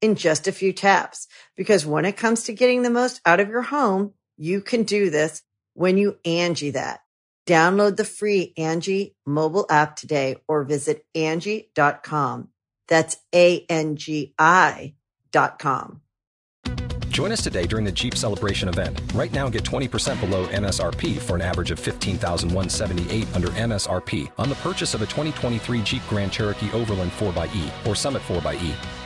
in just a few taps. Because when it comes to getting the most out of your home, you can do this when you Angi that. Download the free Angi mobile app today or visit Angi.com. That's A-N-G-I dot com. Join us today during the Jeep Celebration event. Right now, get 20% below MSRP for an average of 15178 under MSRP on the purchase of a 2023 Jeep Grand Cherokee Overland 4xE or Summit 4xE.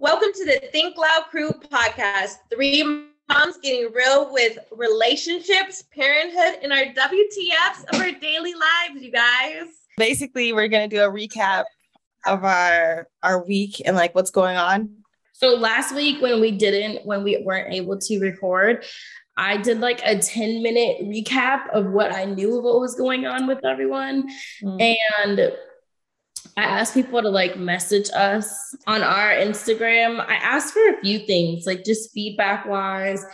Welcome to the Think Loud Crew podcast. Three moms getting real with relationships, parenthood, and our WTFs of our daily lives, you guys. Basically, we're going to do a recap of our our week and like what's going on. So last week when we didn't when we weren't able to record, I did like a 10 minute recap of what I knew of what was going on with everyone. Mm. And I asked people to like message us on our Instagram. I asked for a few things, like just feedback wise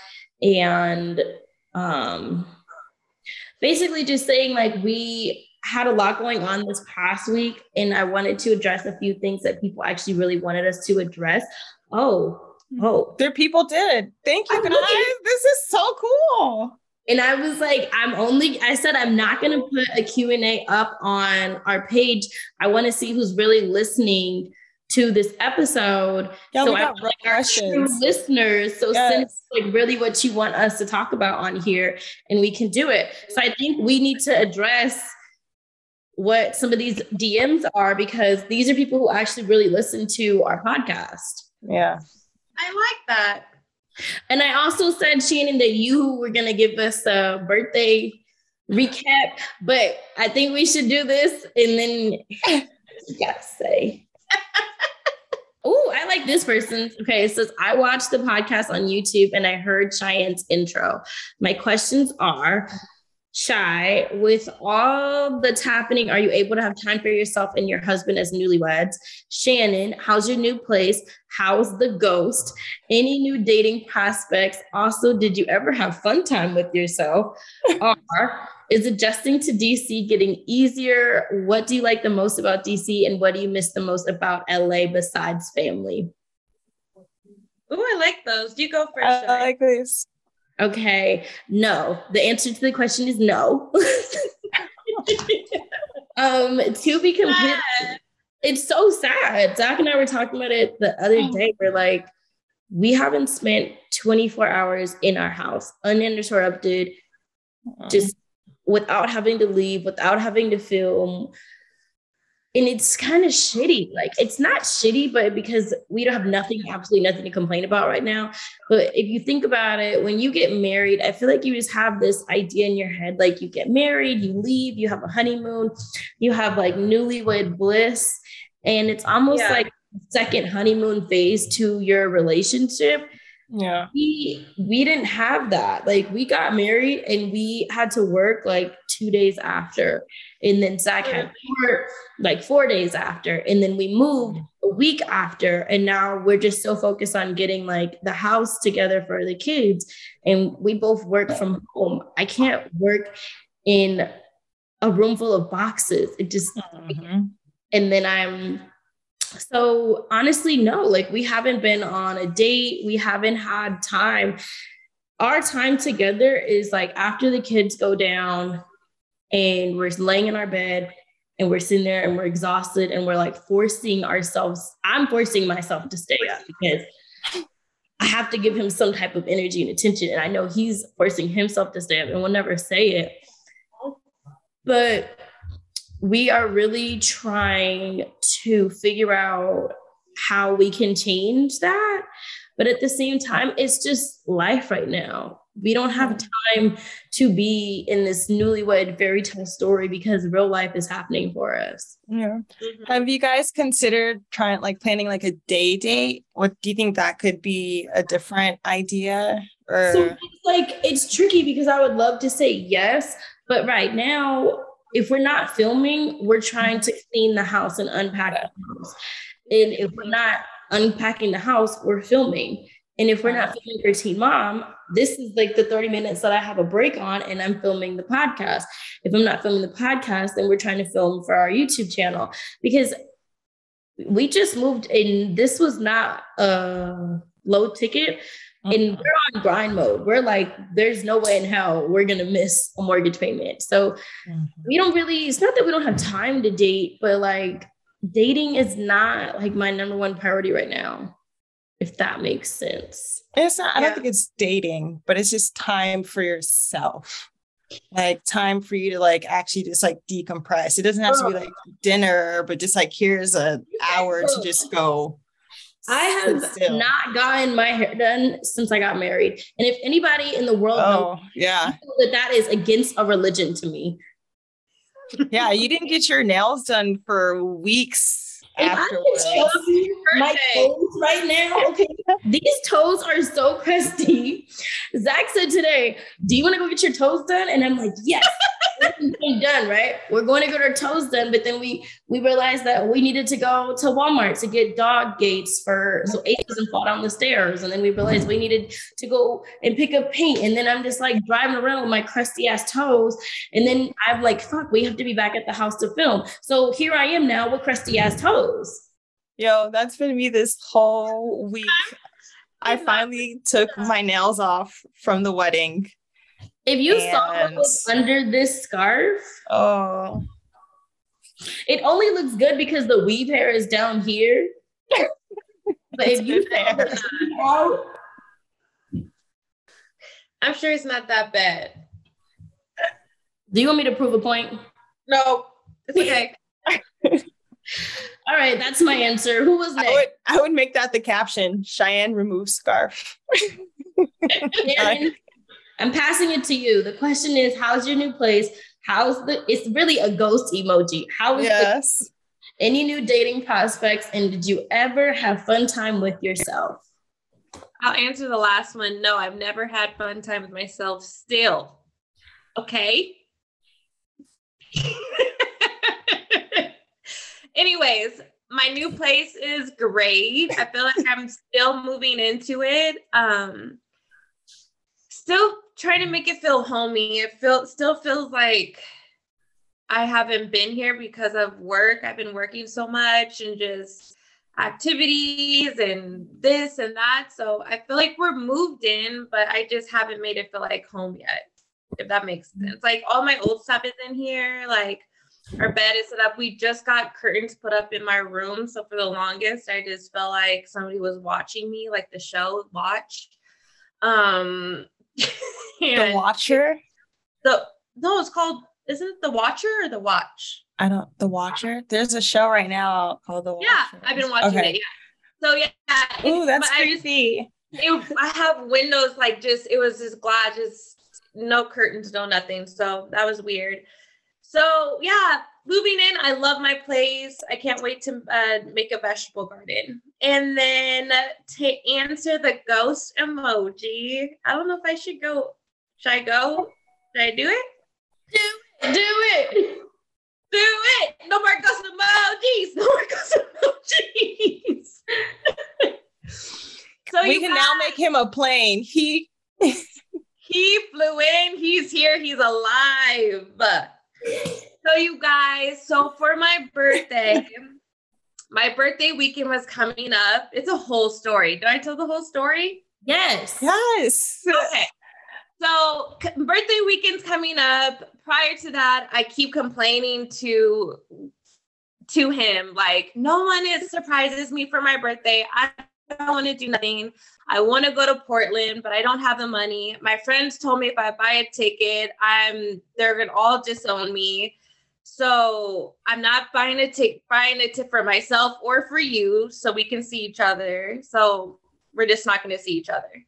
and um basically just saying like we had a lot going on this past week and I wanted to address a few things that people actually really wanted us to address. Oh, oh. There people did. Thank you guys. This is so cool. And I was like, I'm only, I said, I'm not going to put a Q&A up on our page. I want to see who's really listening to this episode. Yeah, so we got I questions. listeners. So yes. send like really what you want us to talk about on here and we can do it. So I think we need to address what some of these DMs are because these are people who actually really listen to our podcast. Yeah. I like that. And I also said, Shannon, that you were going to give us a birthday recap, but I think we should do this and then you gotta say. oh, I like this person. Okay, it says I watched the podcast on YouTube and I heard Cheyenne's intro. My questions are Shy, with all that's happening, are you able to have time for yourself and your husband as newlyweds? Shannon, how's your new place? How's the ghost? Any new dating prospects? Also, did you ever have fun time with yourself? R, is adjusting to DC getting easier? What do you like the most about DC and what do you miss the most about LA besides family? Oh, I like those. Do you go first? I like this. Okay, no. The answer to the question is no. um, to be completely, it's so sad. Zach and I were talking about it the other oh. day. We're like, we haven't spent 24 hours in our house uninterrupted, just without having to leave, without having to film, and it's kind of shitty. Like it's not shitty, but because we don't have nothing, absolutely nothing to complain about right now. But if you think about it, when you get married, I feel like you just have this idea in your head, like you get married, you leave, you have a honeymoon, you have like newlywed bliss, and it's almost yeah. like second honeymoon phase to your relationship yeah we we didn't have that like we got married and we had to work like two days after and then zach had like four days after and then we moved a week after and now we're just so focused on getting like the house together for the kids and we both work from home i can't work in a room full of boxes it just mm-hmm. and then i'm so honestly, no, like we haven't been on a date, we haven't had time. Our time together is like after the kids go down and we're laying in our bed and we're sitting there and we're exhausted and we're like forcing ourselves. I'm forcing myself to stay up because I have to give him some type of energy and attention. And I know he's forcing himself to stay up and we'll never say it. But we are really trying to figure out how we can change that. But at the same time, it's just life right now. We don't have time to be in this newlywed fairy tale story because real life is happening for us. Yeah. Mm-hmm. Have you guys considered trying like planning like a day date? What do you think that could be a different idea? Or so it's like it's tricky because I would love to say yes, but right now if we're not filming, we're trying to clean the house and unpack the house. And if we're not unpacking the house, we're filming. And if we're not filming for Teen Mom, this is like the 30 minutes that I have a break on and I'm filming the podcast. If I'm not filming the podcast, then we're trying to film for our YouTube channel because we just moved and this was not a low ticket and we're on grind mode. We're like, there's no way in hell we're gonna miss a mortgage payment. So mm-hmm. we don't really, it's not that we don't have time to date, but like dating is not like my number one priority right now, if that makes sense. It's not, I don't think it's dating, but it's just time for yourself. Like time for you to like actually just like decompress. It doesn't have to be like dinner, but just like here's a hour to just go I have Still. not gotten my hair done since I got married. And if anybody in the world oh, knows Oh, yeah. that that is against a religion to me. Yeah. You didn't get your nails done for weeks If I could afterwards. my toes right now, okay, these toes are so crusty. Zach said today, "Do you want to go get your toes done?" And I'm like, "Yes." Done, right? We're going to get our toes done, but then we we realized that we needed to go to Walmart to get dog gates for so Ace doesn't fall down the stairs, and then we realized we needed to go and pick up paint, and then I'm just like driving around with my crusty ass toes, and then I'm like, "Fuck, we have to be back at the house to film." So here I am now with crusty ass toes. Yo, that's been me this whole week. I finally took my nails off from the wedding. If you saw what was under this scarf, Oh, it only looks good because the weave hair is down here. but if you saw out, I'm sure it's not that bad. do you want me to prove a point? No, it's okay. All right, that's my answer. Who was I next? would I would make that the caption. Cheyenne removes scarf. Karen, I'm passing it to you. The question is, how's your new place? How's the? It's really a ghost emoji. How is the, Yes. any new dating prospects? And did you ever have fun time with yourself? I'll answer the last one. No, I've never had fun time with myself still. Okay. Anyways, my new place is great. I feel like I'm still moving into it. Um still trying to make it feel homey. It feel still feels like I haven't been here because of work. I've been working so much and just activities and this and that. So I feel like we're moved in, but I just haven't made it feel like home yet. If that makes sense. Like all my old stuff is in here. Like our bed is set up. We just got curtains put up in my room. So for the longest, I just felt like somebody was watching me, like the show Watch. Um The Watcher. the no, it's called isn't it the Watcher or the Watch? I don't. The Watcher. There's a show right now called The Watcher. Yeah, I've been watching Okay. it. Yeah. So yeah. Ooh, that's but I just- it, I have windows like just it was just glass, just no curtains, no nothing. So that was weird. So yeah, moving in, I love my place. I can't wait to uh, make a vegetable garden. And then to answer the ghost emoji, I don't know if I should go. Should I go? Should I do it? Do it. Do it! Do it. No more ghost emojis! No more ghost emojis! so we can guys- now make him a plane. He. He flew in. He's here. He's alive. So, you guys, so for my birthday, my birthday weekend was coming up. It's a whole story. Do I tell the whole story? Yes. Yes. Okay. So, c- birthday weekend's coming up. Prior to that, I keep complaining to to him like no one is surprises me for my birthday. I don't want to do nothing. I want to go to Portland, but I don't have the money. My friends told me if I buy a ticket, I'm they're gonna all disown me. So I'm not buying a ticket, buying a ticket for myself or for you, so we can see each other. So we're just not gonna see each other.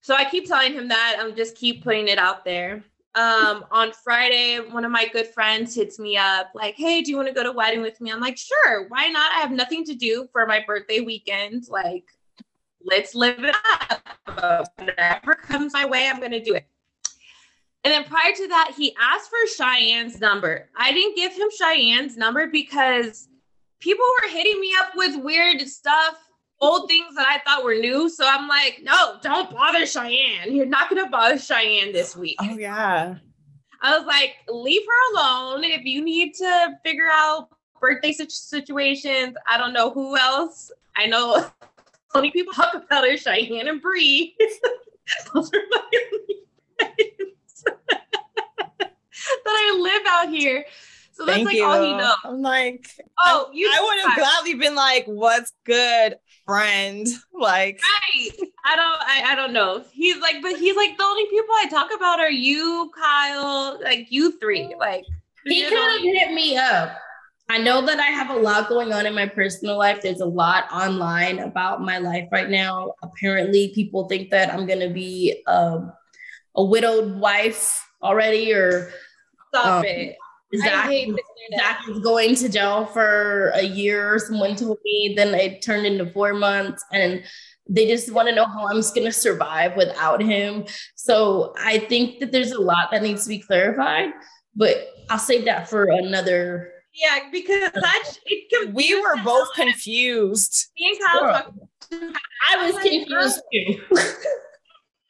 So I keep telling him that. I'm just keep putting it out there. Um, on Friday, one of my good friends hits me up like, "Hey, do you want to go to wedding with me?" I'm like, "Sure, why not? I have nothing to do for my birthday weekend. Like, let's live it up. Whatever comes my way, I'm gonna do it." And then prior to that, he asked for Cheyenne's number. I didn't give him Cheyenne's number because people were hitting me up with weird stuff, old things that I thought were new. So I'm like, no, don't bother Cheyenne. You're not gonna bother Cheyenne this week. Oh yeah. I was like, leave her alone. If you need to figure out birthday situations, I don't know who else. I know only people talk about are Cheyenne and Bree. Those are my only friends that I live out here. So that's Thank like you. all he knows. I'm like, Oh, you I would have gladly been like, "What's good, friend?" Like, Right. I don't I, I don't know. He's like, but he's like the only people I talk about are you, Kyle, like you three. Like He you're could have hit me up I know that I have a lot going on in my personal life. There's a lot online about my life right now. Apparently, people think that I'm going to be um, a widowed wife already, or stop um, it. Zach, Zach is going to jail for a year. Someone told me. Then it turned into four months, and they just want to know how I'm just going to survive without him. So I think that there's a lot that needs to be clarified, but I'll save that for another yeah, because that's it. We were both confused. Me and Kyle I was confused too.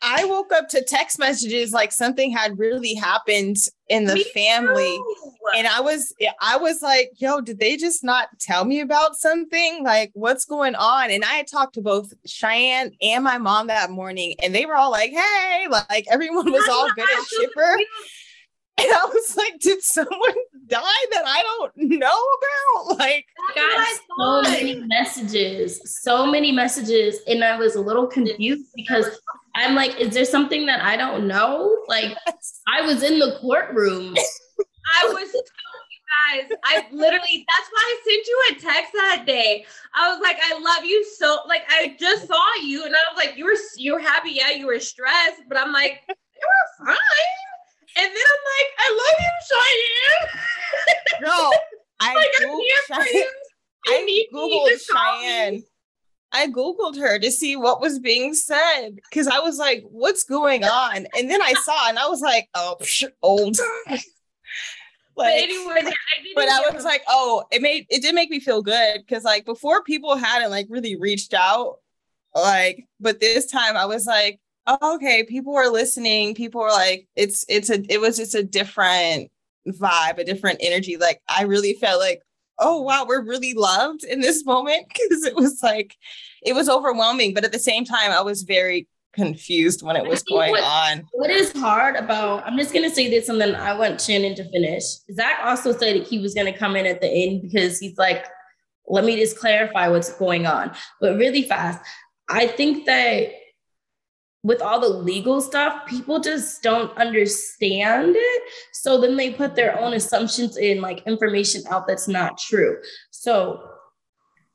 I woke up to text messages like something had really happened in the me family. Too. And I was I was like, yo, did they just not tell me about something? Like what's going on? And I had talked to both Cheyenne and my mom that morning and they were all like, hey, like everyone was all good and chipper. And I was like, did someone die that I don't know about? Like, got so many messages, so many messages. And I was a little confused because I'm like, is there something that I don't know? Like, I was in the courtroom. I was you guys. I literally, that's why I sent you a text that day. I was like, I love you so. Like, I just saw you, and I was like, you were you were happy, yeah, you were stressed, but I'm like, you were fine. And then I'm like, I love you, Cheyenne. No, I like, Googled Cheyenne. I Googled Cheyenne. I Googled her to see what was being said because I was like, what's going on? And then I saw and I was like, oh, psh, old. like, but anyway, I but I was like, oh, it made it did make me feel good because like before people hadn't like really reached out, like, but this time I was like, oh, okay, people were listening. People were like, it's it's a it was just a different vibe, a different energy. Like I really felt like, oh wow, we're really loved in this moment because it was like it was overwhelming, but at the same time, I was very confused when it was going what, on. What is hard about, I'm just going to say this and then I want Shannon to finish. Zach also said he was going to come in at the end because he's like, let me just clarify what's going on. But really fast, I think that with all the legal stuff, people just don't understand it. So then they put their own assumptions in, like information out that's not true. So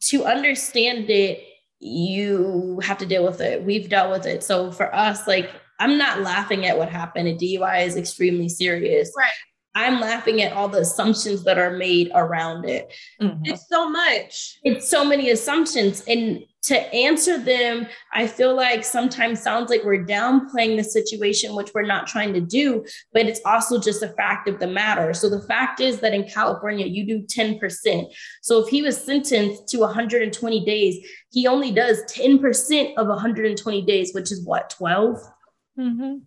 to understand it, you have to deal with it. We've dealt with it. So for us, like, I'm not laughing at what happened. A DUI is extremely serious. Right. I'm laughing at all the assumptions that are made around it. Mm-hmm. It's so much. It's so many assumptions. And to answer them, I feel like sometimes sounds like we're downplaying the situation, which we're not trying to do, but it's also just a fact of the matter. So the fact is that in California, you do 10%. So if he was sentenced to 120 days, he only does 10% of 120 days, which is what, 12? Mm-hmm.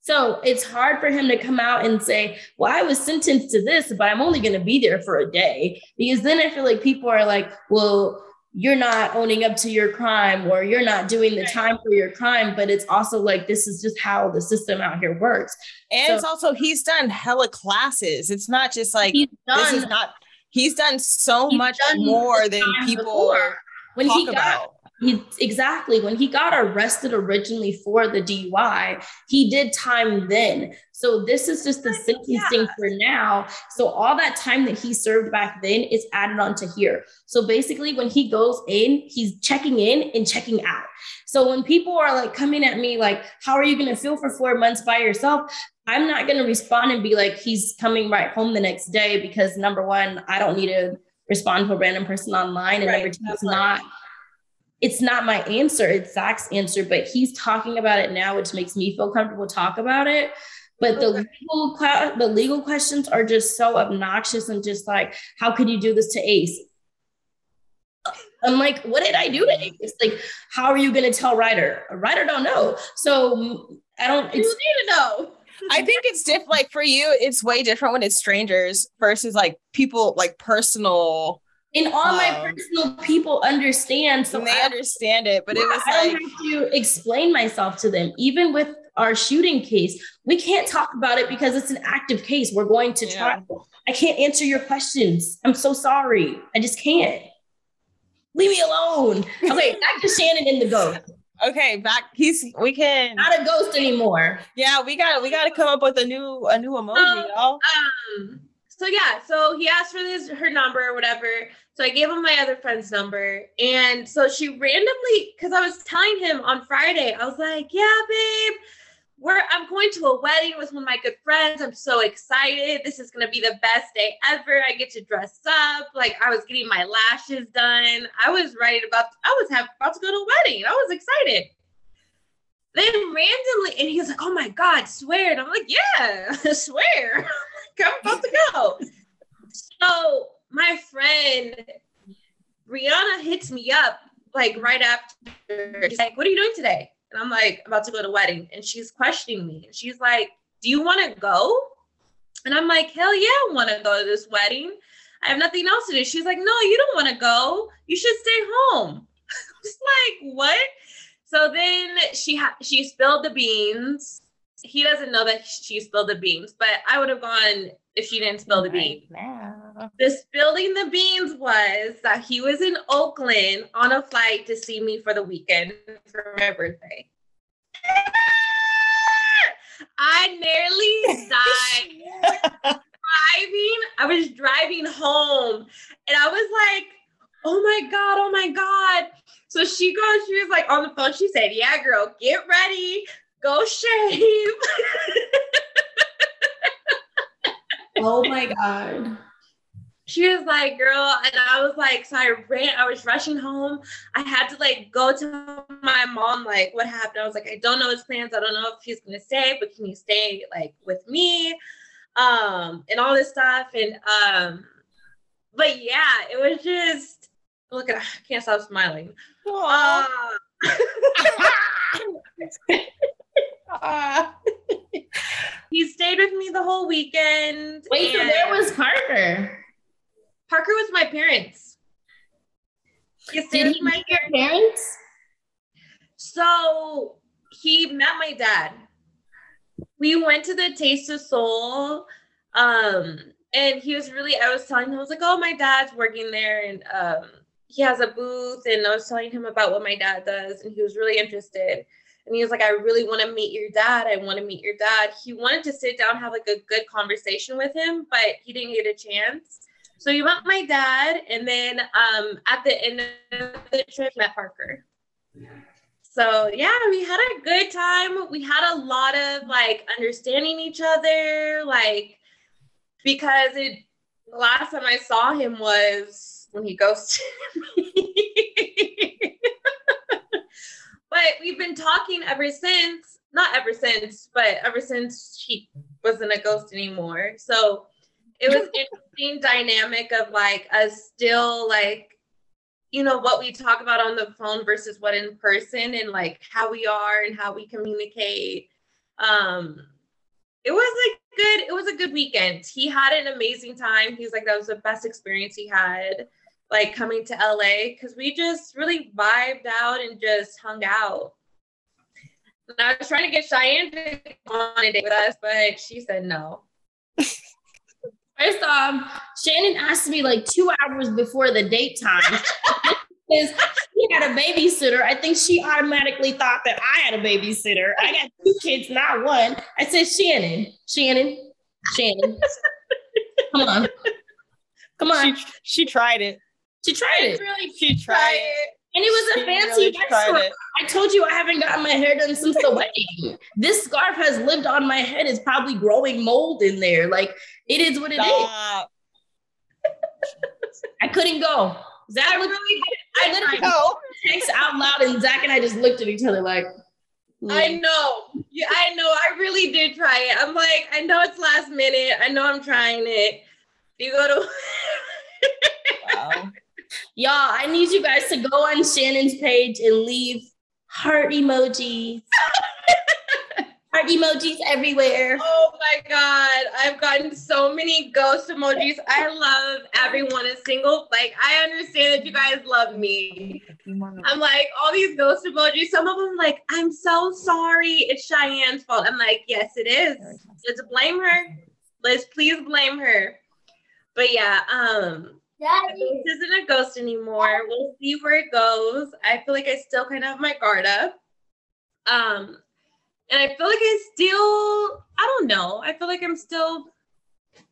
So it's hard for him to come out and say, well, I was sentenced to this, but I'm only going to be there for a day. Because then I feel like people are like, well, you're not owning up to your crime or you're not doing the time for your crime. But it's also like, this is just how the system out here works. And so, it's also, he's done hella classes. It's not just like, done, this is not, he's done so much done more than people when talk he got, about he exactly when he got arrested originally for the DUI, he did time then. So this is just the sentencing yeah. for now. So all that time that he served back then is added on to here. So basically, when he goes in, he's checking in and checking out. So when people are like coming at me like, "How are you going to feel for four months by yourself?" I'm not going to respond and be like, "He's coming right home the next day," because number one, I don't need to respond to a random person online, and right. number two, it's not it's not my answer, it's Zach's answer, but he's talking about it now, which makes me feel comfortable talk about it. But the legal the legal questions are just so obnoxious and just like, how could you do this to Ace? I'm like, what did I do to Ace? Like, how are you going to tell Ryder? Ryder don't know. So I don't. It's, you need to know. I think it's different. Like for you, it's way different when it's strangers versus like people, like personal and all um, my personal people understand. So they I, understand it, but yeah, it was I like, have to explain myself to them. Even with our shooting case, we can't talk about it because it's an active case. We're going to yeah. trial. I can't answer your questions. I'm so sorry. I just can't. Leave me alone. Okay, back to Shannon in the ghost. Okay, back. He's we can not a ghost anymore. Yeah, we got we got to come up with a new a new emoji, um, y'all. Um, so yeah, so he asked for this her number or whatever. So I gave him my other friend's number. And so she randomly, because I was telling him on Friday, I was like, yeah, babe, we're I'm going to a wedding with one of my good friends. I'm so excited. This is gonna be the best day ever. I get to dress up. Like I was getting my lashes done. I was ready about I was have, about to go to a wedding. I was excited. Then randomly, and he was like, "Oh my God, swear!" And I'm like, "Yeah, swear." I'm about to go. So my friend Rihanna hits me up like right after. She's like, "What are you doing today?" And I'm like, "About to go to a wedding." And she's questioning me. And she's like, "Do you want to go?" And I'm like, "Hell yeah, I want to go to this wedding. I have nothing else to do." She's like, "No, you don't want to go. You should stay home." I was like, "What?" So then she ha- she spilled the beans. He doesn't know that she spilled the beans, but I would have gone if she didn't spill the beans. Now. The spilling the beans was that he was in Oakland on a flight to see me for the weekend for my birthday. I nearly died driving. I was driving home and I was like, oh my God, oh my God. So she goes, she was like on the phone. She said, Yeah, girl, get ready, go shave. oh my God. She was like, girl, and I was like, so I ran, I was rushing home. I had to like go to my mom, like, what happened? I was like, I don't know his plans. I don't know if he's gonna stay, but can you stay like with me? Um, and all this stuff. And um, but yeah, it was just look at I can't stop smiling. Uh, he stayed with me the whole weekend. Wait, so where was Parker? Parker was my parents. He Did he my meet parents. your parents? So he met my dad. We went to the Taste of Soul. Um, and he was really, I was telling him, I was like, oh, my dad's working there. And um, he has a booth and I was telling him about what my dad does and he was really interested. And he was like, I really want to meet your dad. I want to meet your dad. He wanted to sit down, have like a good conversation with him, but he didn't get a chance. So he met my dad, and then um, at the end of the trip, met Parker. So yeah, we had a good time. We had a lot of like understanding each other, like because it the last time I saw him was when he ghosted me. But we've been talking ever since, not ever since, but ever since she wasn't a ghost anymore. So it was interesting dynamic of like us still like you know what we talk about on the phone versus what in person and like how we are and how we communicate. Um it was like good it was a good weekend. He had an amazing time. He's like that was the best experience he had like coming to LA because we just really vibed out and just hung out. And I was trying to get Cheyenne to go on a date with us, but she said no. First off, Shannon asked me like two hours before the date time. Because she had a babysitter. I think she automatically thought that I had a babysitter. I got two kids, not one. I said, Shannon, Shannon, Shannon. Come on. Come on. She, she tried it. She tried it. Really she tried it. And it was a fancy really restaurant. I told you I haven't gotten my hair done since the wedding. This scarf has lived on my head. It's probably growing mold in there. Like it is what it Stop. is. I couldn't go. Zach I really I literally go. text out loud and Zach and I just looked at each other like mm. I know. Yeah, I know. I really did try it. I'm like, I know it's last minute. I know I'm trying it. You go to Wow. Y'all, I need you guys to go on Shannon's page and leave heart emojis. heart emojis everywhere. Oh my god, I've gotten so many ghost emojis. I love everyone is single. Like I understand that you guys love me. I'm like all these ghost emojis. Some of them like I'm so sorry. It's Cheyenne's fault. I'm like yes, it is. Let's blame her. Let's please blame her. But yeah, um, Daddy. This isn't a ghost anymore. We'll see where it goes. I feel like I still kind of have my guard up. Um, and I feel like I still, I don't know. I feel like I'm still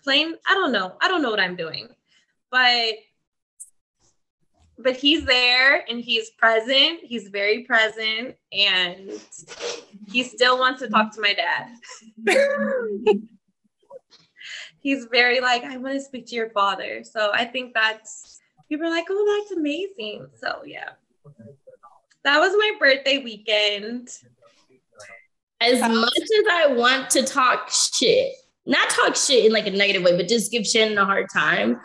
playing. I don't know. I don't know what I'm doing, but but he's there and he's present. He's very present, and he still wants to talk to my dad. he's very like, I want to speak to your father. So I think that's people are like, oh, that's amazing. So yeah, that was my birthday weekend. As um, much as I want to talk shit, not talk shit in like a negative way, but just give Shannon a hard time.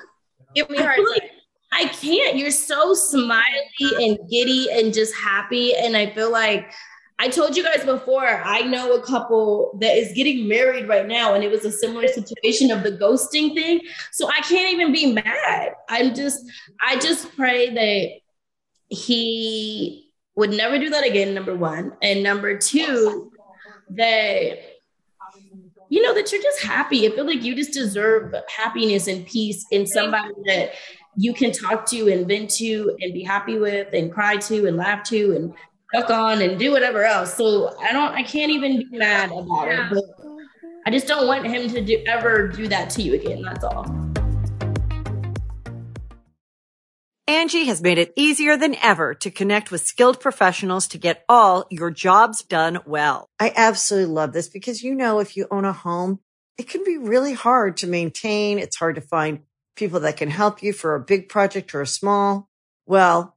Give me a hard time. I can't. You're so smiley and giddy and just happy. And I feel like I told you guys before, I know a couple that is getting married right now, and it was a similar situation of the ghosting thing. So I can't even be mad. I'm just, I just pray that he would never do that again, number one. And number two, that you know that you're just happy. I feel like you just deserve happiness and peace in somebody that you can talk to and vent to and be happy with and cry to and laugh to and fuck on and do whatever else. So I don't I can't even be mad about it. But I just don't want him to do ever do that to you again. That's all. Angi has made it easier than ever to connect with skilled professionals to get all your jobs done well. I absolutely love this because, you know, if you own a home, it can be really hard to maintain. It's hard to find people that can help you for a big project or a small. Well,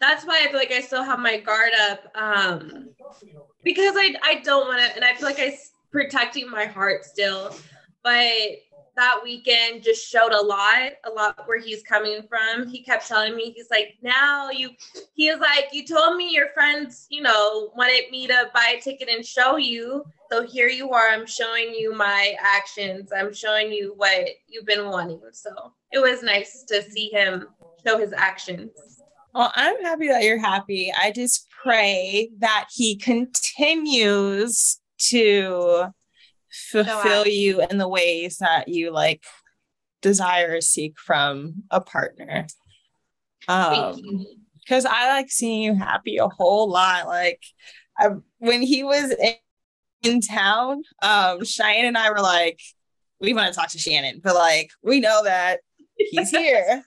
That's why I feel like I still have my guard up. Um, because I, I don't want to, and I feel like I'm protecting my heart still but that weekend just showed a lot, a lot where he's coming from. He kept telling me, he's like, now you, he was like, you told me your friends, you know, wanted me to buy a ticket and show you. So here you are. I'm showing you my actions. I'm showing you what you've been wanting. So it was nice to see him show his actions. Well, I'm happy that you're happy. I just pray that he continues to fulfill you in the ways that you like desire or seek from a partner. Um because I like seeing you happy a whole lot. Like I, when he was in, in town, um, Cheyenne and I were like, we want to talk to Shannon, but like we know that he's here.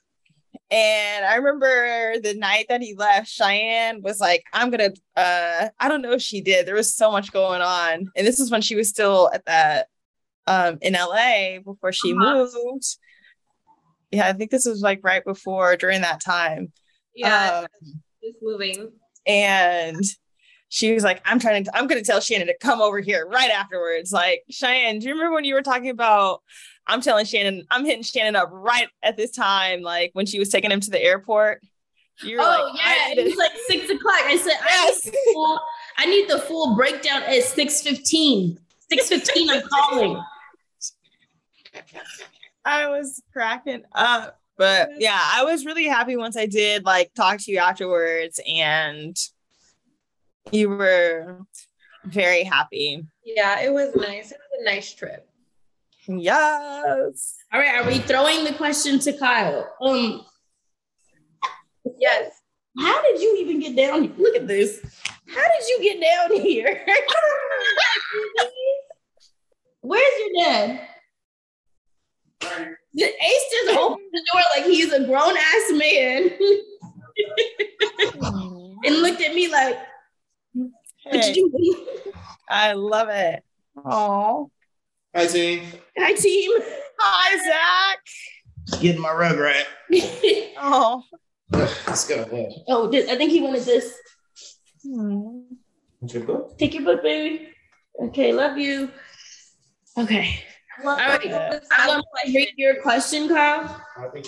And I remember the night that he left, Cheyenne was like, I'm gonna uh I don't know if she did. There was so much going on. And this is when she was still at that um in LA before she uh-huh. moved. Yeah, I think this was like right before during that time. Yeah, um, just moving. And she was like, I'm trying to, I'm going to tell Shannon to come over here right afterwards. Like, Cheyenne, do you remember when you were talking about I'm telling Shannon, I'm hitting Shannon up right at this time, like when she was taking him to the airport. You're oh like, yeah, it was like six o'clock. I said, yes. I, need full, I need the full breakdown at six fifteen. Six fifteen. I'm calling. I was cracking up, but yeah, I was really happy once I did like talk to you afterwards, and you were very happy. Yeah, it was nice. It was a nice trip. Yes. All right. Are we throwing the question to Kyle? Um. Yes. How did you even get down here? Look at this. How did you get down here? Where's your dad? The Ace just opened the door like he's a grown ass man and looked at me like, what hey, you I love it. Oh. Hi, team. Hi, team. Hi, Zach. Getting my rug right. oh. Let's go. ahead. Oh, I think he wanted this. Hmm. your book? Take your book, baby. Okay, love you. Okay. All right. I'm gonna read your question, Kyle.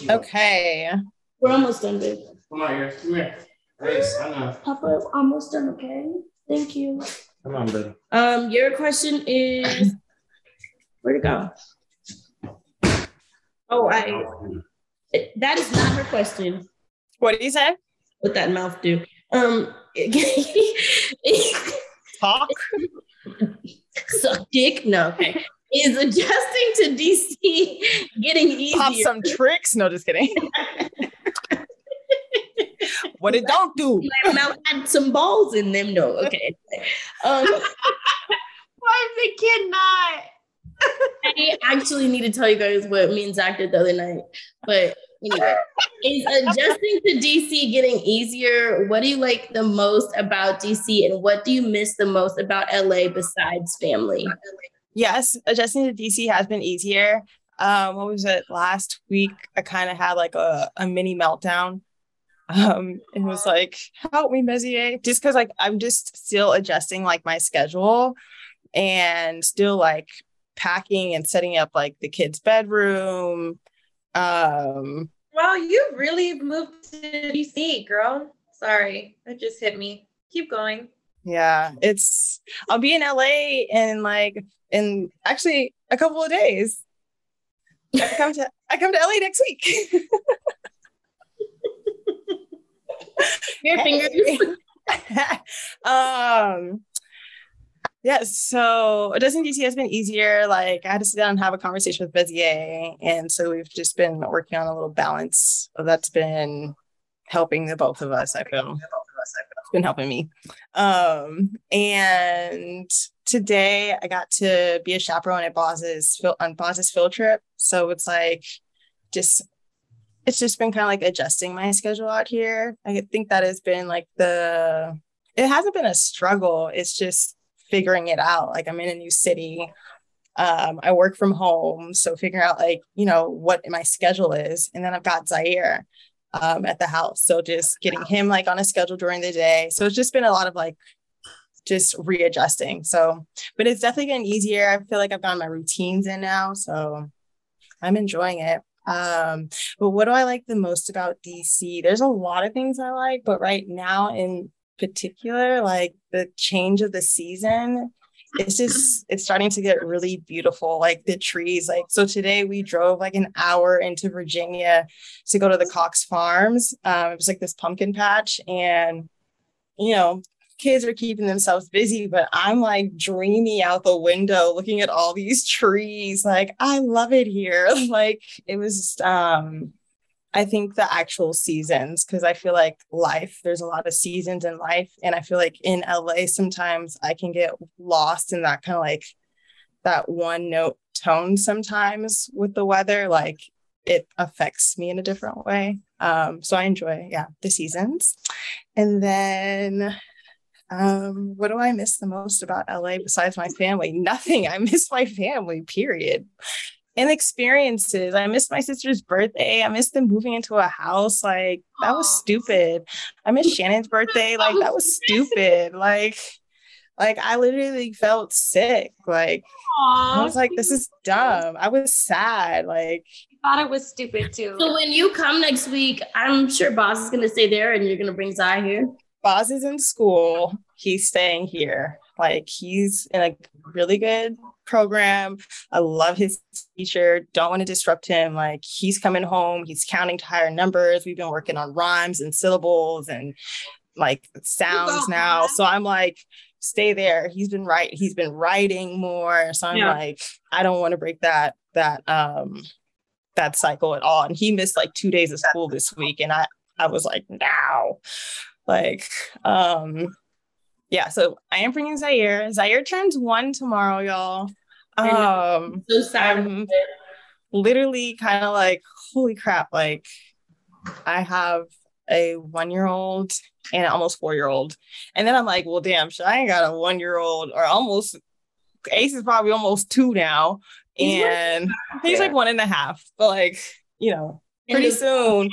Okay. We're almost done, babe. Come on here. Come here. Thanks. I know. Papa, almost done, okay? Thank you. Come on, baby. Um, your question is where'd it go? Oh, I that is not her question. What did you say? What that mouth do? Um talk. Suck dick. No, okay. Is adjusting to DC getting easier? Pop some tricks. No, just kidding. what it don't do. My mouth had some balls in them. No, okay. Um, Why is the kid not? I actually need to tell you guys what me and Zach did the other night. But anyway, is adjusting to DC getting easier? What do you like the most about DC, and what do you miss the most about LA besides family? Yes, adjusting to DC has been easier. Um, what was it last week? I kind of had like a, a mini meltdown. Um, it was like, help me, Bezier. Just because like I'm just still adjusting like my schedule and still like packing and setting up like the kids' bedroom. Um Wow, you really moved to DC, girl. Sorry, that just hit me. Keep going. Yeah, it's I'll be in LA in like in actually a couple of days. I come to I come to LA next week. Your fingers. um yeah, so adjusting DC has been easier. Like I had to sit down and have a conversation with Bezier. And so we've just been working on a little balance that's been helping the both of us, I feel. Like both of us it's been helping me. Um, and today I got to be a chaperone at Boz's on Boz's field trip. So it's like just it's just been kind of like adjusting my schedule out here. I think that has been like the it hasn't been a struggle. It's just figuring it out. Like I'm in a new city. Um, I work from home. So figuring out like, you know, what my schedule is. And then I've got Zaire um, at the house. So just getting him like on a schedule during the day. So it's just been a lot of like just readjusting. So, but it's definitely getting easier. I feel like I've gotten my routines in now. So I'm enjoying it. Um, but what do I like the most about DC? There's a lot of things I like, but right now in particular, like the change of the season, it's just it's starting to get really beautiful. Like the trees, like so today we drove like an hour into Virginia to go to the Cox Farms. Um, it was like this pumpkin patch, and you know, kids are keeping themselves busy, but I'm like dreamy out the window looking at all these trees. Like, I love it here. like it was um I think the actual seasons, because I feel like life, there's a lot of seasons in life. And I feel like in LA, sometimes I can get lost in that kind of like that one note tone sometimes with the weather. Like it affects me in a different way. Um, so I enjoy, yeah, the seasons. And then um, what do I miss the most about LA besides my family? Nothing. I miss my family, period and experiences. I missed my sister's birthday. I missed them moving into a house. Like that was stupid. I missed Shannon's birthday. Like that was stupid. Like, like I literally felt sick. Like I was like, this is dumb. I was sad. Like I thought it was stupid too. So when you come next week, I'm sure Boz is gonna stay there and you're gonna bring Zai here. Boz is in school. He's staying here. Like he's in a really good program. I love his teacher. Don't want to disrupt him. Like he's coming home. He's counting to higher numbers. We've been working on rhymes and syllables and like sounds now. So I'm like, stay there. He's been right. He's been writing more. So I'm yeah. like, I don't want to break that that um that cycle at all. And he missed like two days of school this week, and I I was like, now, like um yeah, so I am bringing Zaire. Zaire turns one tomorrow, y'all. Um, so sad. I'm literally kind of like, holy crap! Like, I have a one-year-old and an almost four-year-old, and then I'm like, well, damn, I ain't got a one-year-old or almost Ace is probably almost two now, He's and like- he's like one and a half. But like, you know, pretty soon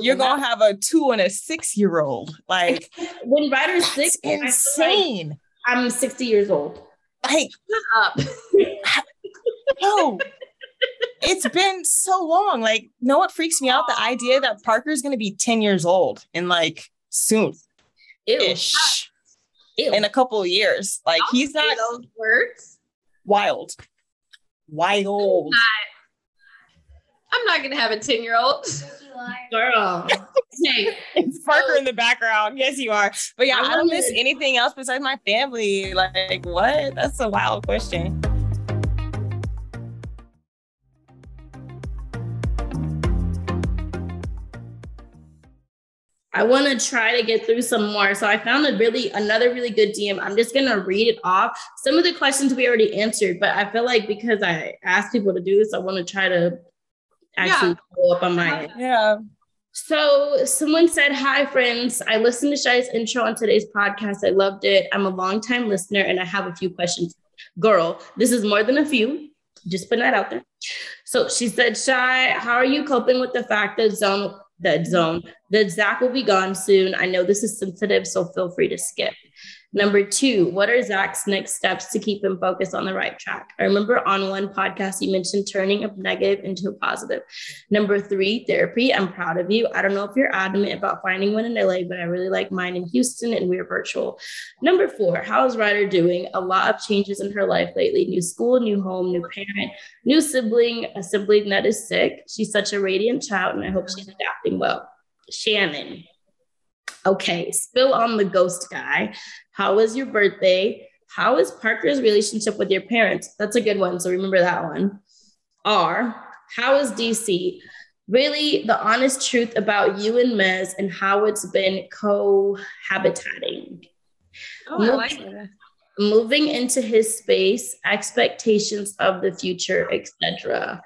you're gonna have a two and a six year old. Like, when Ryder's six, like insane. I'm 60 years old. Like, Up. yo, it's been so long. Like, know what freaks me out? The idea that Parker's gonna be 10 years old in like soon. Ish. In a couple of years. Like, Don't he's not those words. wild. Wild. I'm not gonna have a 10 year old. Girl. hey, It's Parker in the background. Yes, you are. But yeah, I I don't miss wanted- anything else besides my family. Like, what? That's a wild question. I want to try to get through some more. So I found a really another really good DM. I'm just gonna read it off. Some of the questions we already answered, but I feel like because I asked people to do this, I want to try to actually Yeah. follow up on my Yeah. So someone said, Hi, friends. I listened to Shai's intro on today's podcast. I loved it. I'm a longtime listener and I have a few questions. Girl, this is more than a few. Just putting that out there. So she said, Shai, how are you coping with the fact that zone that zone that Zach will be gone soon? I know this is sensitive, so feel free to skip. Number two, what are Zach's next steps to keep him focused on the right track? I remember on one podcast you mentioned turning a negative into a positive. Number three, therapy. I'm proud of you. I don't know if you're adamant about finding one in LA, but I really like mine in Houston and we're virtual. Number four, how's Ryder doing? A lot of changes in her life lately new school, new home, new parent, new sibling, a sibling that is sick. She's such a radiant child, and I hope she's adapting well. Shannon. Okay, spill on the ghost guy. How was your birthday? How is Parker's relationship with your parents? That's a good one. So remember that one. R. How is DC? Really, the honest truth about you and Mez and how it's been cohabitating. Oh, I like it. Moving into his space, expectations of the future, etc.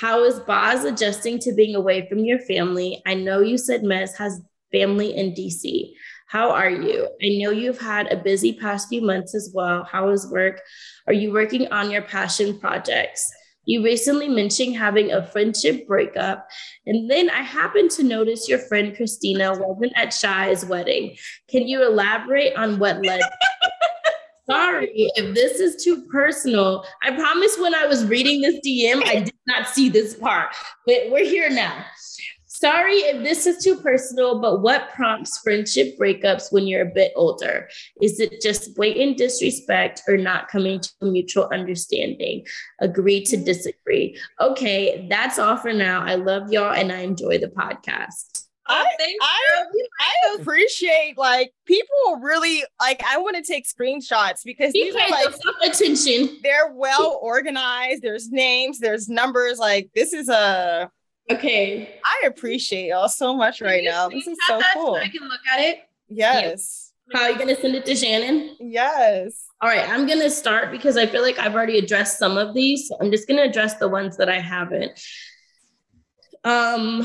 How is Boz adjusting to being away from your family? I know you said Mez has family in DC. How are you? I know you've had a busy past few months as well. How is work? Are you working on your passion projects? You recently mentioned having a friendship breakup. And then I happened to notice your friend Christina wasn't at Shai's wedding. Can you elaborate on what led? Sorry if this is too personal. I promise when I was reading this DM, I did not see this part, but we're here now. Sorry if this is too personal, but what prompts friendship breakups when you're a bit older? Is it just blatant disrespect or not coming to a mutual understanding? Agree to disagree. Okay, that's all for now. I love y'all and I enjoy the podcast. I, I, I appreciate like people really like I want to take screenshots because He these are like attention. they're well organized. There's names, there's numbers. Like this is a Okay. I appreciate y'all so much right now. This is so cool. I can look at it. Yes. How are you gonna send it to Shannon? Yes. All right, I'm gonna start because I feel like I've already addressed some of these. So I'm just gonna address the ones that I haven't. Um,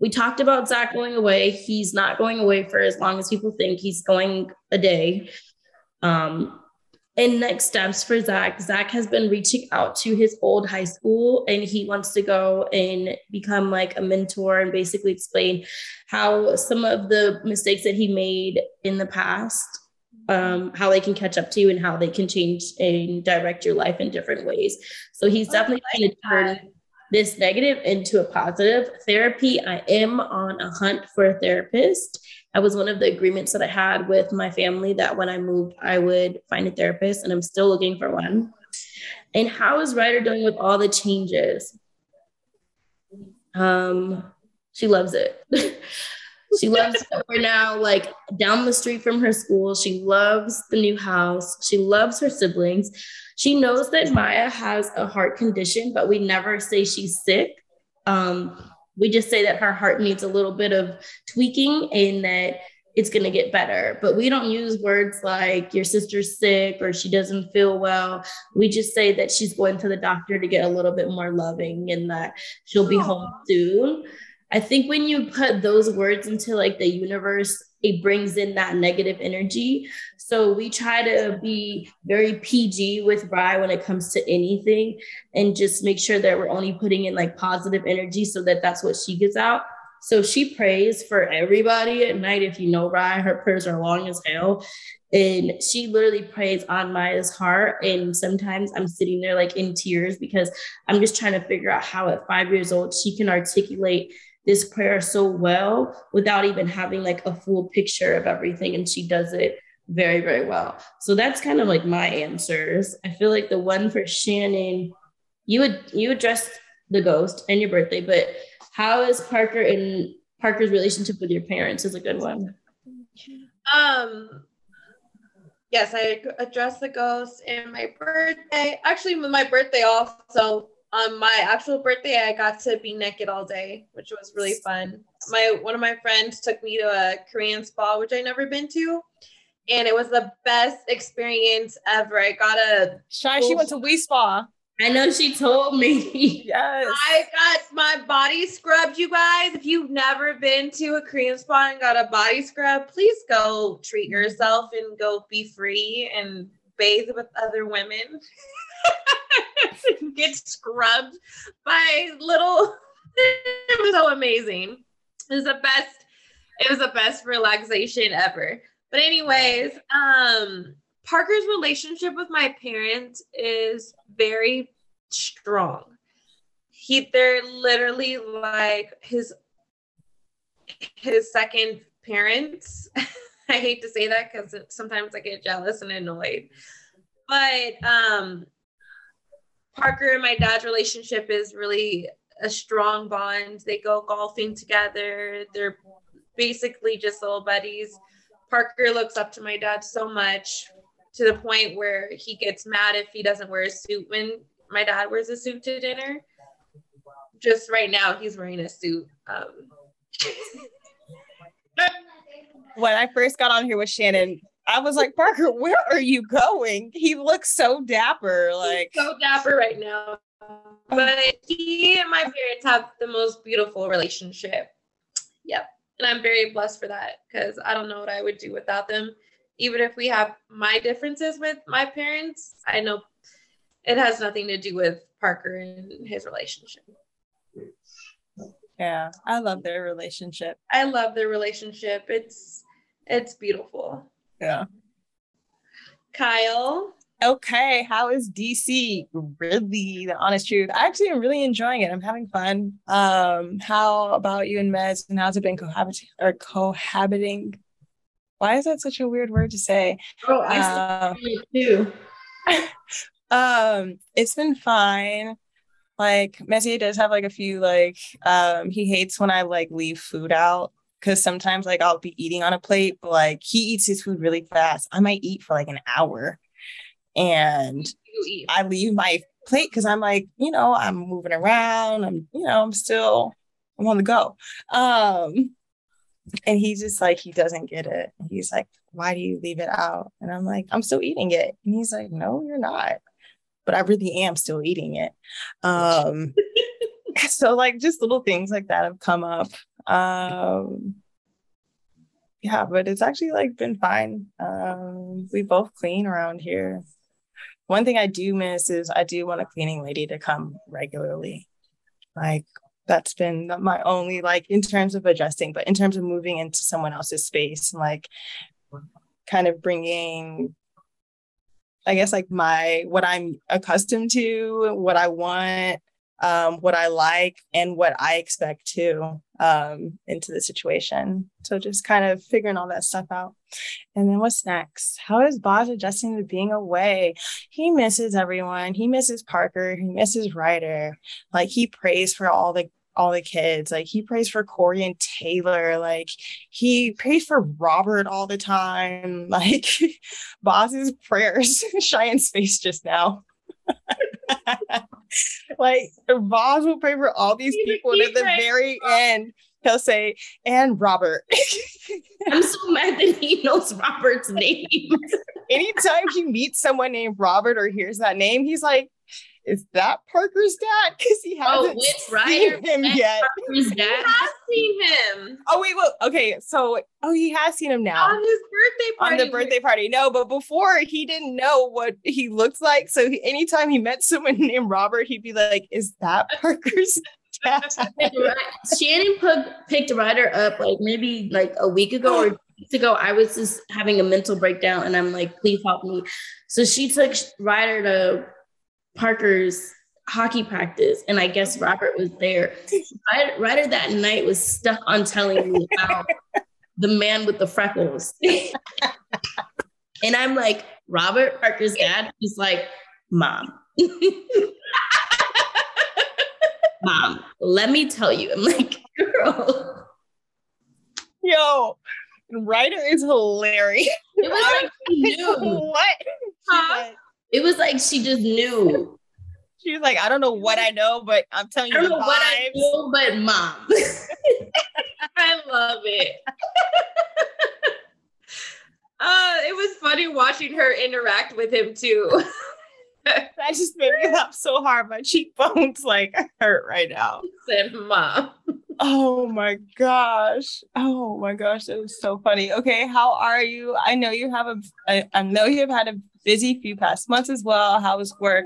we talked about Zach going away. He's not going away for as long as people think. He's going a day. Um, and next steps for Zach. Zach has been reaching out to his old high school and he wants to go and become like a mentor and basically explain how some of the mistakes that he made in the past um, how they can catch up to you and how they can change and direct your life in different ways. So he's Oh, definitely like to turn this negative into a positive. Therapy, I am on a hunt for a therapist. That was one of the agreements that I had with my family that when I moved, I would find a therapist, and I'm still looking for one. And how is Ryder doing with all the changes? Um, she loves it. she loves we're now like down the street from her school. She loves the new house. She loves her siblings. She knows that Maya has a heart condition, but we never say she's sick. Um, we just say that her heart needs a little bit of tweaking and that it's going to get better. But we don't use words like your sister's sick or she doesn't feel well. We just say that she's going to the doctor to get a little bit more loving and that she'll be home soon. I think when you put those words into like the universe, it brings in that negative energy. So we try to be very PG with Rye when it comes to anything and just make sure that we're only putting in like positive energy so that that's what she gets out. So she prays for everybody at night. If you know Rye, her prayers are long as hell. And she literally prays on Maya's heart. And sometimes I'm sitting there like in tears because I'm just trying to figure out how at five years old she can articulate this prayer so well without even having like a full picture of everything. And she does it very, very well. So that's kind of like my answers. I feel like the one for Shannon, you would you addressed the ghost and your birthday, but how is Parker and Parker's relationship with your parents is a good one. Um yes, I addressed the ghost and my birthday. Actually, my birthday also on my actual birthday, I got to be naked all day, which was really fun. My one of my friends took me to a Korean spa, which I never been to, and it was the best experience ever. I got a shy. She went to Wi Spa. I know she told me. yes. I got my body scrubbed, you guys. If you've never been to a Korean spa and got a body scrub, please go treat yourself and go be free and bathe with other women. get scrubbed by little. it was so amazing. It was the best. It was the best relaxation ever. But anyways, um, Parker's relationship with my parents is very strong. He they're literally like his his second parents. I hate to say that because sometimes I get jealous and annoyed. But um Parker and my dad's relationship is really a strong bond. They go golfing together. They're basically just little buddies. Parker looks up to my dad so much to the point where he gets mad if he doesn't wear a suit when my dad wears a suit to dinner. Just right now, he's wearing a suit. Um, when I first got on here with Shannon, I was like, Parker, where are you going? He looks so dapper. Like He's so dapper right now. But he and my parents have the most beautiful relationship. Yep. And I'm very blessed for that because I don't know what I would do without them. Even if we have my differences with my parents, I know it has nothing to do with Parker and his relationship. Yeah, I love their relationship. I love their relationship. It's it's beautiful. Yeah. Kyle. Okay, how is DC? Really, the honest truth. I actually am really enjoying it. I'm having fun. Um, how about you and Mez? And how's it been cohabiting or cohabiting? Why is that such a weird word to say? Oh, I uh, too. um, it's been fine. Like Messier does have like a few like um he hates when I like leave food out because sometimes like I'll be eating on a plate, but like he eats his food really fast. I might eat for like an hour and I leave my plate because I'm like, you know, I'm moving around. I'm, you know, I'm still, I'm on the go. Um, and he's just like, he doesn't get it. He's like, why do you leave it out? And I'm like, I'm still eating it. And he's like, no, you're not. But I really am still eating it. Um, so like just little things like that have come up. Um, yeah, but it's actually like been fine. Um, we both clean around here. One thing I do miss is I do want a cleaning lady to come regularly. Like that's been my only like in terms of adjusting, but in terms of moving into someone else's space and like kind of bringing I guess like my what I'm accustomed to, what I want, um, what I like and what I expect too um, into the situation. So just kind of figuring all that stuff out. And then what's next? How is Boz adjusting to being away? He misses everyone. He misses Parker. He misses Ryder. Like he prays for all the all the kids. Like he prays for Corey and Taylor. Like he prays for Robert all the time. Like Boz's prayers. Cheyenne's face just now. like Boz will pray for all these people, and at the very end, he'll say, "And Robert." I'm so mad that he knows Robert's name. Anytime he meets someone named Robert or hears that name, he's like, is that Parker's dad? Because he Oh, hasn't with seen Ryder him yet. Parker's dad. I've seen him Oh wait, well, okay. So oh, he has seen him now on his birthday party. on the birthday party. No, but before he didn't know what he looked like. So he, anytime he met someone named Robert, he'd be like, "Is that Parker's dad?" Shannon put, picked Ryder up like maybe like a week ago or two weeks ago. I was just having a mental breakdown and I'm like, please help me. So she took Ryder to Parker's hockey practice and I guess Robert was there. Ryder, that night was stuck on telling me about the man with the freckles. and I'm like, Robert Parker's dad? He's like, Mom. Mom, let me tell you. I'm like, girl. Yo, Ryder is hilarious. It was like what? Huh? It was like she just knew. She was like, I don't know what I know, but I'm telling you. I don't know what I know, but mom. I love it. uh, it was funny watching her interact with him too. That just made me laugh so hard. My cheekbones like hurt right now. Said mom. Oh my gosh. Oh my gosh. That was so funny. Okay. How are you? I know you have a, I, I know you've had a busy few past months as well. How is work?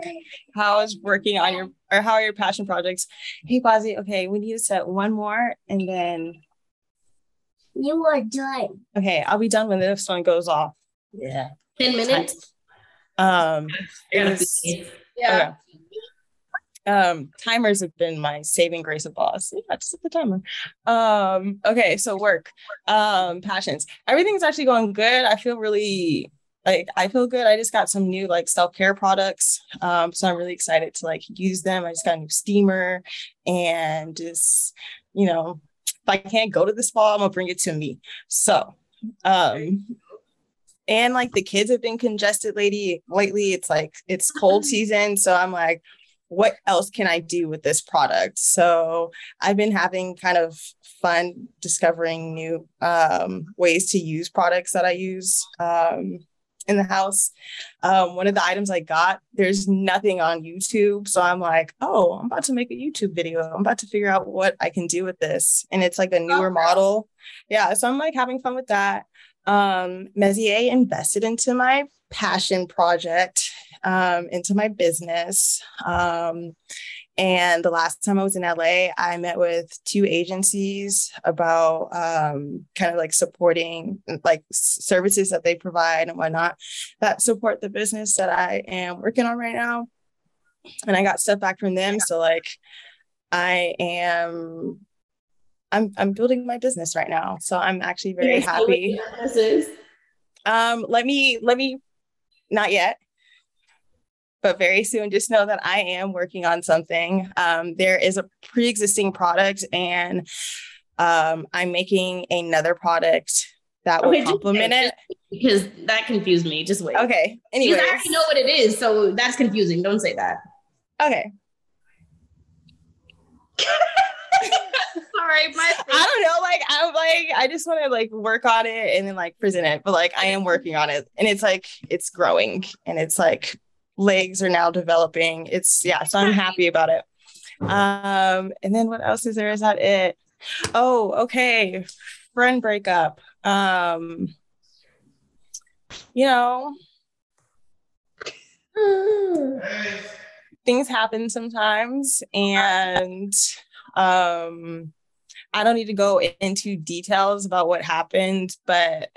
How is working on your, or how are your passion projects? Hey, Bozzy. Okay. We need to set one more and then, You are done. okay. I'll be done when this one goes off. Yeah. 10 minutes. Um, I gotta Yes. Yeah. Okay. Um, timers have been my saving grace of boss. Yeah, just set the timer. Um, okay, so work, um, passions. Everything's actually going good. I feel really like I feel good. I just got some new like self-care products. Um, so I'm really excited to like use them. I just got a new steamer and just, you know, if I can't go to the spa, I'm gonna bring it to me. So um and like the kids have been congested lady lately it's like it's cold season so i'm like what else can i do with this product so i've been having kind of fun discovering new um, ways to use products that i use um, in the house. Um, one of the items i got there's nothing on youtube. So i'm like oh i'm about to make a youtube video. I'm about to figure out what i can do with this. And it's like a newer model. Yeah so i'm like having fun with that. Um, Mezier invested into my passion project, um, into my business. Um, and the last time I was in LA, I met with two agencies about um, kind of like supporting like services that they provide and whatnot that support the business that I am working on right now. And I got stuff back from them. So like I am I'm I'm building my business right now. So I'm actually very happy. Um, let me let me not yet, but very soon. Just know that I am working on something. Um, there is a pre-existing product, and um, I'm making another product that will Okay, just complement it. because that confused me. Just wait. Okay. Because Anyways, I already know what it is, so that's confusing. Don't say that. okay. Sorry, my I don't know. Like I'm like I just want to like work on it and then like present it. But like I am working on it, and it's like it's growing, and it's like legs are now developing. It's yeah. So I'm happy about it. Um, and then what else is there? Is that it? Oh, okay. Friend breakup. Um, you know, things happen sometimes, and um I don't need to go into details about what happened, but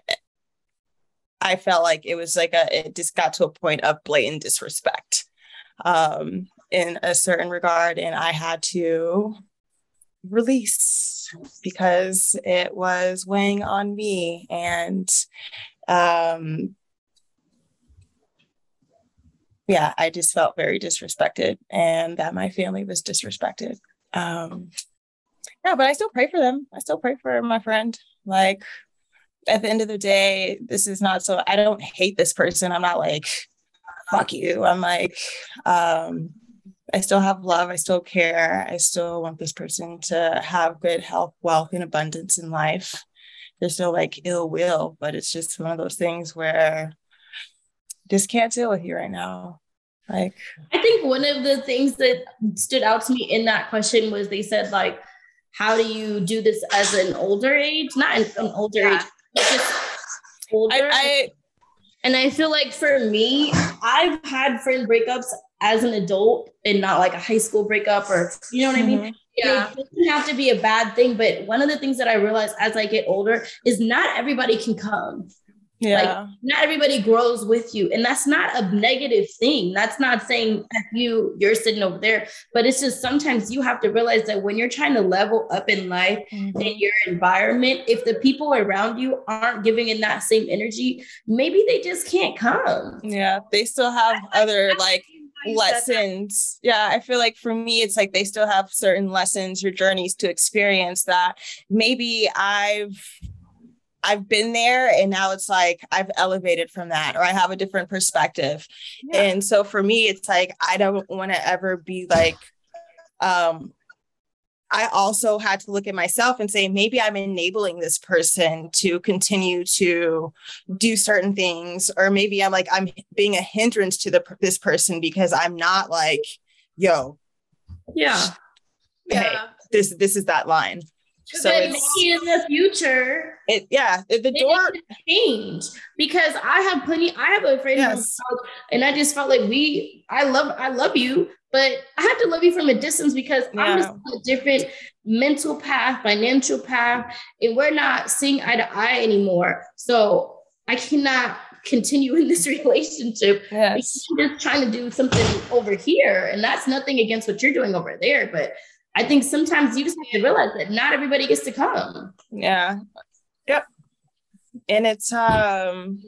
I felt like it was like a, it just got to a point of blatant disrespect um, in a certain regard. And I had to release because it was weighing on me. And um, yeah, I just felt very disrespected and that my family was disrespected. Um, yeah, but I still pray for them. I still pray for my friend. Like at the end of the day, this is not so I don't hate this person. I'm not like, fuck you. I'm like, um, I still have love. I still care. I still want this person to have good health, wealth, and abundance in life. There's no like ill will, but it's just one of those things where just can't deal with you right now. Like, I think one of the things that stood out to me in that question was they said like, how do you do this as an older age? Not an, an older Yeah. age, but just older. I, I and I feel like for me, I've had friend breakups as an adult and not like a high school breakup or you know what I mean? Mhm. Yeah. It doesn't have to be a bad thing, but one of the things that I realized as I get older is not everybody can come. Yeah. Not everybody grows with you. And that's not a negative thing. That's not saying that you you're sitting over there, but it's just sometimes you have to realize that when you're trying to level up in life Mhm. in your environment, if the people around you aren't giving in that same energy, maybe they just can't come. yeah. They still have other like lessons. Yeah, I feel like for me, it's like they still have certain lessons or journeys to experience that maybe I've I've been there and now it's like I've elevated from that or I have a different perspective. And so for me, it's like I don't want to ever be like um I also had to look at myself and say maybe I'm enabling this person to continue to do certain things or maybe I'm like I'm being a hindrance to the this person because I'm not like yo Yeah. hey, Yeah. this this is that line. So but it's maybe in the future, it yeah the, the it door could change because I have plenty. I have a friend, Yes. and I just felt like we. I love, I love you, but I have to love you from a distance because I'm just on a different mental path, financial path, and we're not seeing eye to eye anymore. So I cannot continue in this relationship. yes I'm just trying to do something over here, and that's nothing against what you're doing over there, but. I think sometimes you just have to realize that not everybody gets to come. yeah. Yep. And it's um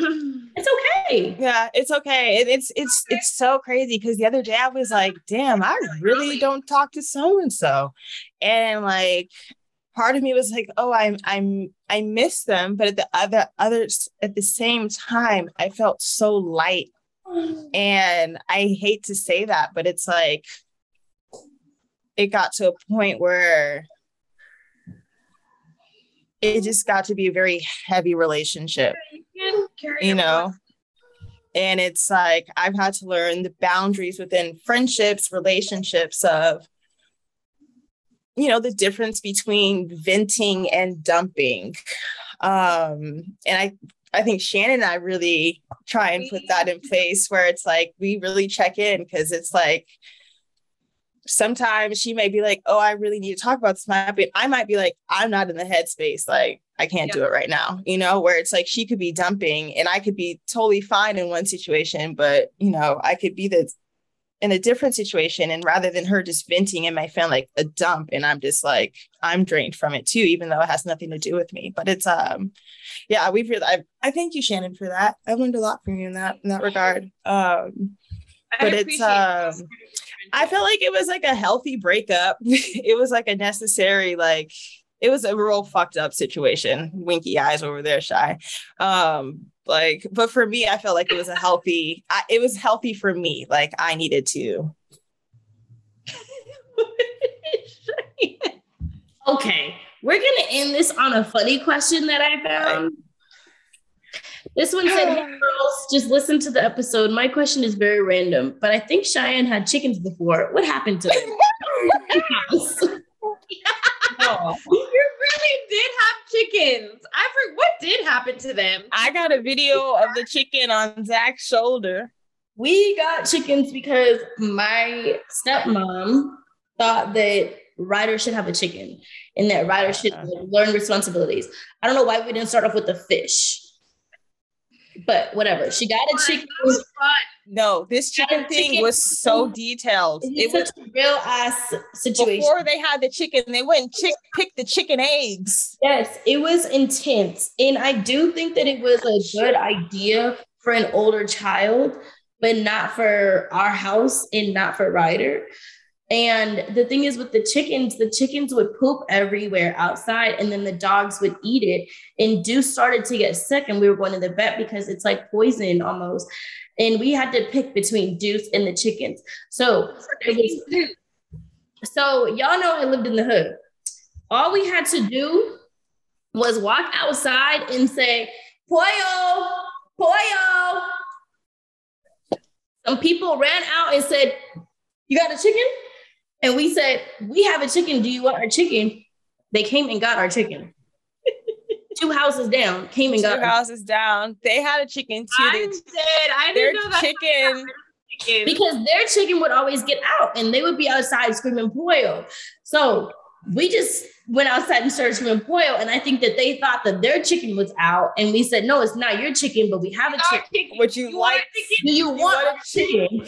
It's okay. yeah it's okay. It, it's it's it's so crazy because the other day i was like damn i really don't talk to so and so and like part of me was like oh i'm i'm i miss them. But at the other others at the same time i felt so light. And i hate to say that but it's like it got to a point where it just got to be a very heavy relationship you know? And it's like i've had to learn the boundaries within friendships relationships of you know the difference between venting and dumping. Um and i i think shannon and i really try and put that in place where it's like we really check in because it's like sometimes she may be like oh i really need to talk about this i might be like i'm not in the headspace like i can't do it right now you know where it's like she could be dumping and i could be totally fine in one situation but you know i could be the in a different situation and rather than her just venting it might feel like a dump and i'm just like i'm drained from it too even though it has nothing to do with me but it's um yeah we've really I, I thank you shannon for that. I learned a lot from you in that in that regard. Um but it's um I felt like it was like a healthy breakup. it was like a necessary, like it was a real fucked up situation. Winky eyes over there, shy. Um, like, but for me, I felt like it was a healthy. I, it was healthy for me. Like I needed to. Okay, we're gonna end this on a funny question that I found. This one said, hey girls, just listen to the episode. My question is very random, but I think Cheyenne had chickens before. What happened to them? You really did have chickens. I forgot what did happen to them. I got a video of the chicken on Zach's shoulder. we got chickens because my stepmom thought that Ryder should have a chicken and that Ryder should uh-huh. learn responsibilities. I don't know why we didn't start off with the fish, but whatever. She got a chicken. No, this chicken thing chicken. was so detailed. It It was was a real ass situation. before they had the chicken. They went and chick pick the chicken eggs. Yes, it was intense. And I do think that it was a good idea for an older child, but not for our house and not for Ryder. And the thing is with the chickens, the chickens would poop everywhere outside and then the dogs would eat it. And Deuce started to get sick and we were going to the vet because it's like poison almost. And we had to pick between Deuce and the chickens. So so y'all know I lived in the hood. All we had to do was walk outside and say, Pollo, Pollo. Some people ran out and said, You got a chicken? And we said, We have a chicken. Do you want our chicken? They came and got our chicken. Two houses down, came and Two got our houses down. They had a chicken too. I did. I Their didn't know that. chicken. chicken. because their chicken would always get out and they would be outside screaming pollo. So we just went outside and started screaming pollo. And I think that they thought that their chicken was out. And we said, no, it's not your chicken, but we have a chicken. chicken. Would you want like-? Do you You want want a chicken?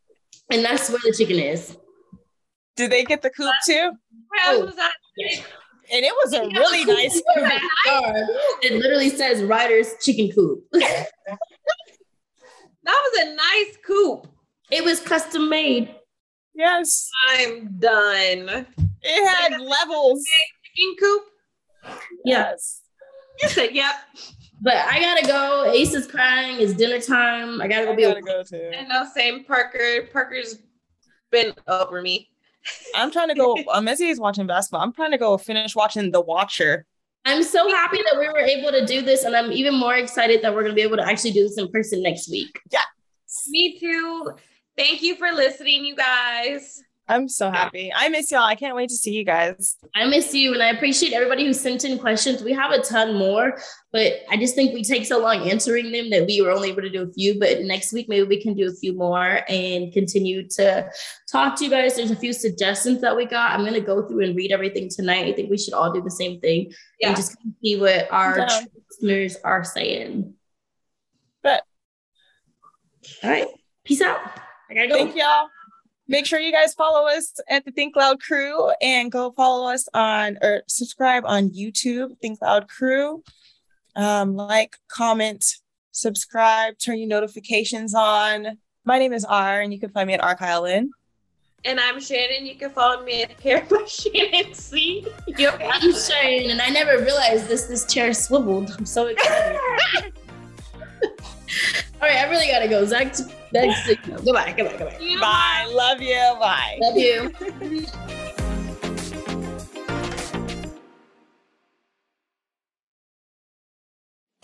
and that's where the chicken is. Did they get the coop too? Where oh. was that? And it was a really nice In the backyard, It literally says Ryder's chicken coop. That was a nice coop. it was custom made. Yes. I'm done. It had levels. Chicken coop. Yes. You said, yep. But I gotta go. Ace is crying. It's dinner time. I gotta go I be gotta a go too. I know, same Parker. Parker's been over me. I'm trying to go. Uh, Missy is watching basketball. I'm trying to go finish watching The Watcher. I'm so happy that we were able to do this, and I'm even more excited that we're going to be able to actually do this in person next week. Yeah. Me too. Thank you for listening, you guys. I'm so happy. I miss y'all. I can't wait to see you guys. I miss you, and I appreciate everybody who sent in questions. We have a ton more, but I just think we take so long answering them that we were only able to do a few. But next week, maybe we can do a few more and continue to talk to you guys. There's a few suggestions that we got. I'm going to go through and read everything tonight. I think we should all do the same thing Yeah. and just see what our Yeah. listeners are saying. But All right. Peace out. I gotta go. Thank y'all. Make sure you guys follow us at the Think Loud Crew and go follow us on or subscribe on YouTube, Think Loud Crew. Um, like, comment, subscribe, turn your notifications on. My name is R, and you can find me at R Kyle Lynn. And I'm Shannon. You can follow me at Care by Shannon C. You okay? I'm Shane, and I never realized this this chair swiveled. I'm so excited. All right, I really gotta go. Zach, Zach goodbye, goodbye, goodbye. You Bye. Love you. Bye. Love you.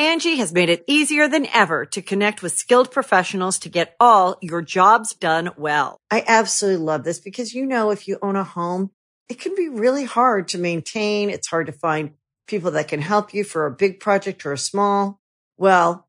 Angi has made it easier than ever to connect with skilled professionals to get all your jobs done well. I absolutely love this because, you know, if you own a home, it can be really hard to maintain. It's hard to find people that can help you for a big project or a small. Well,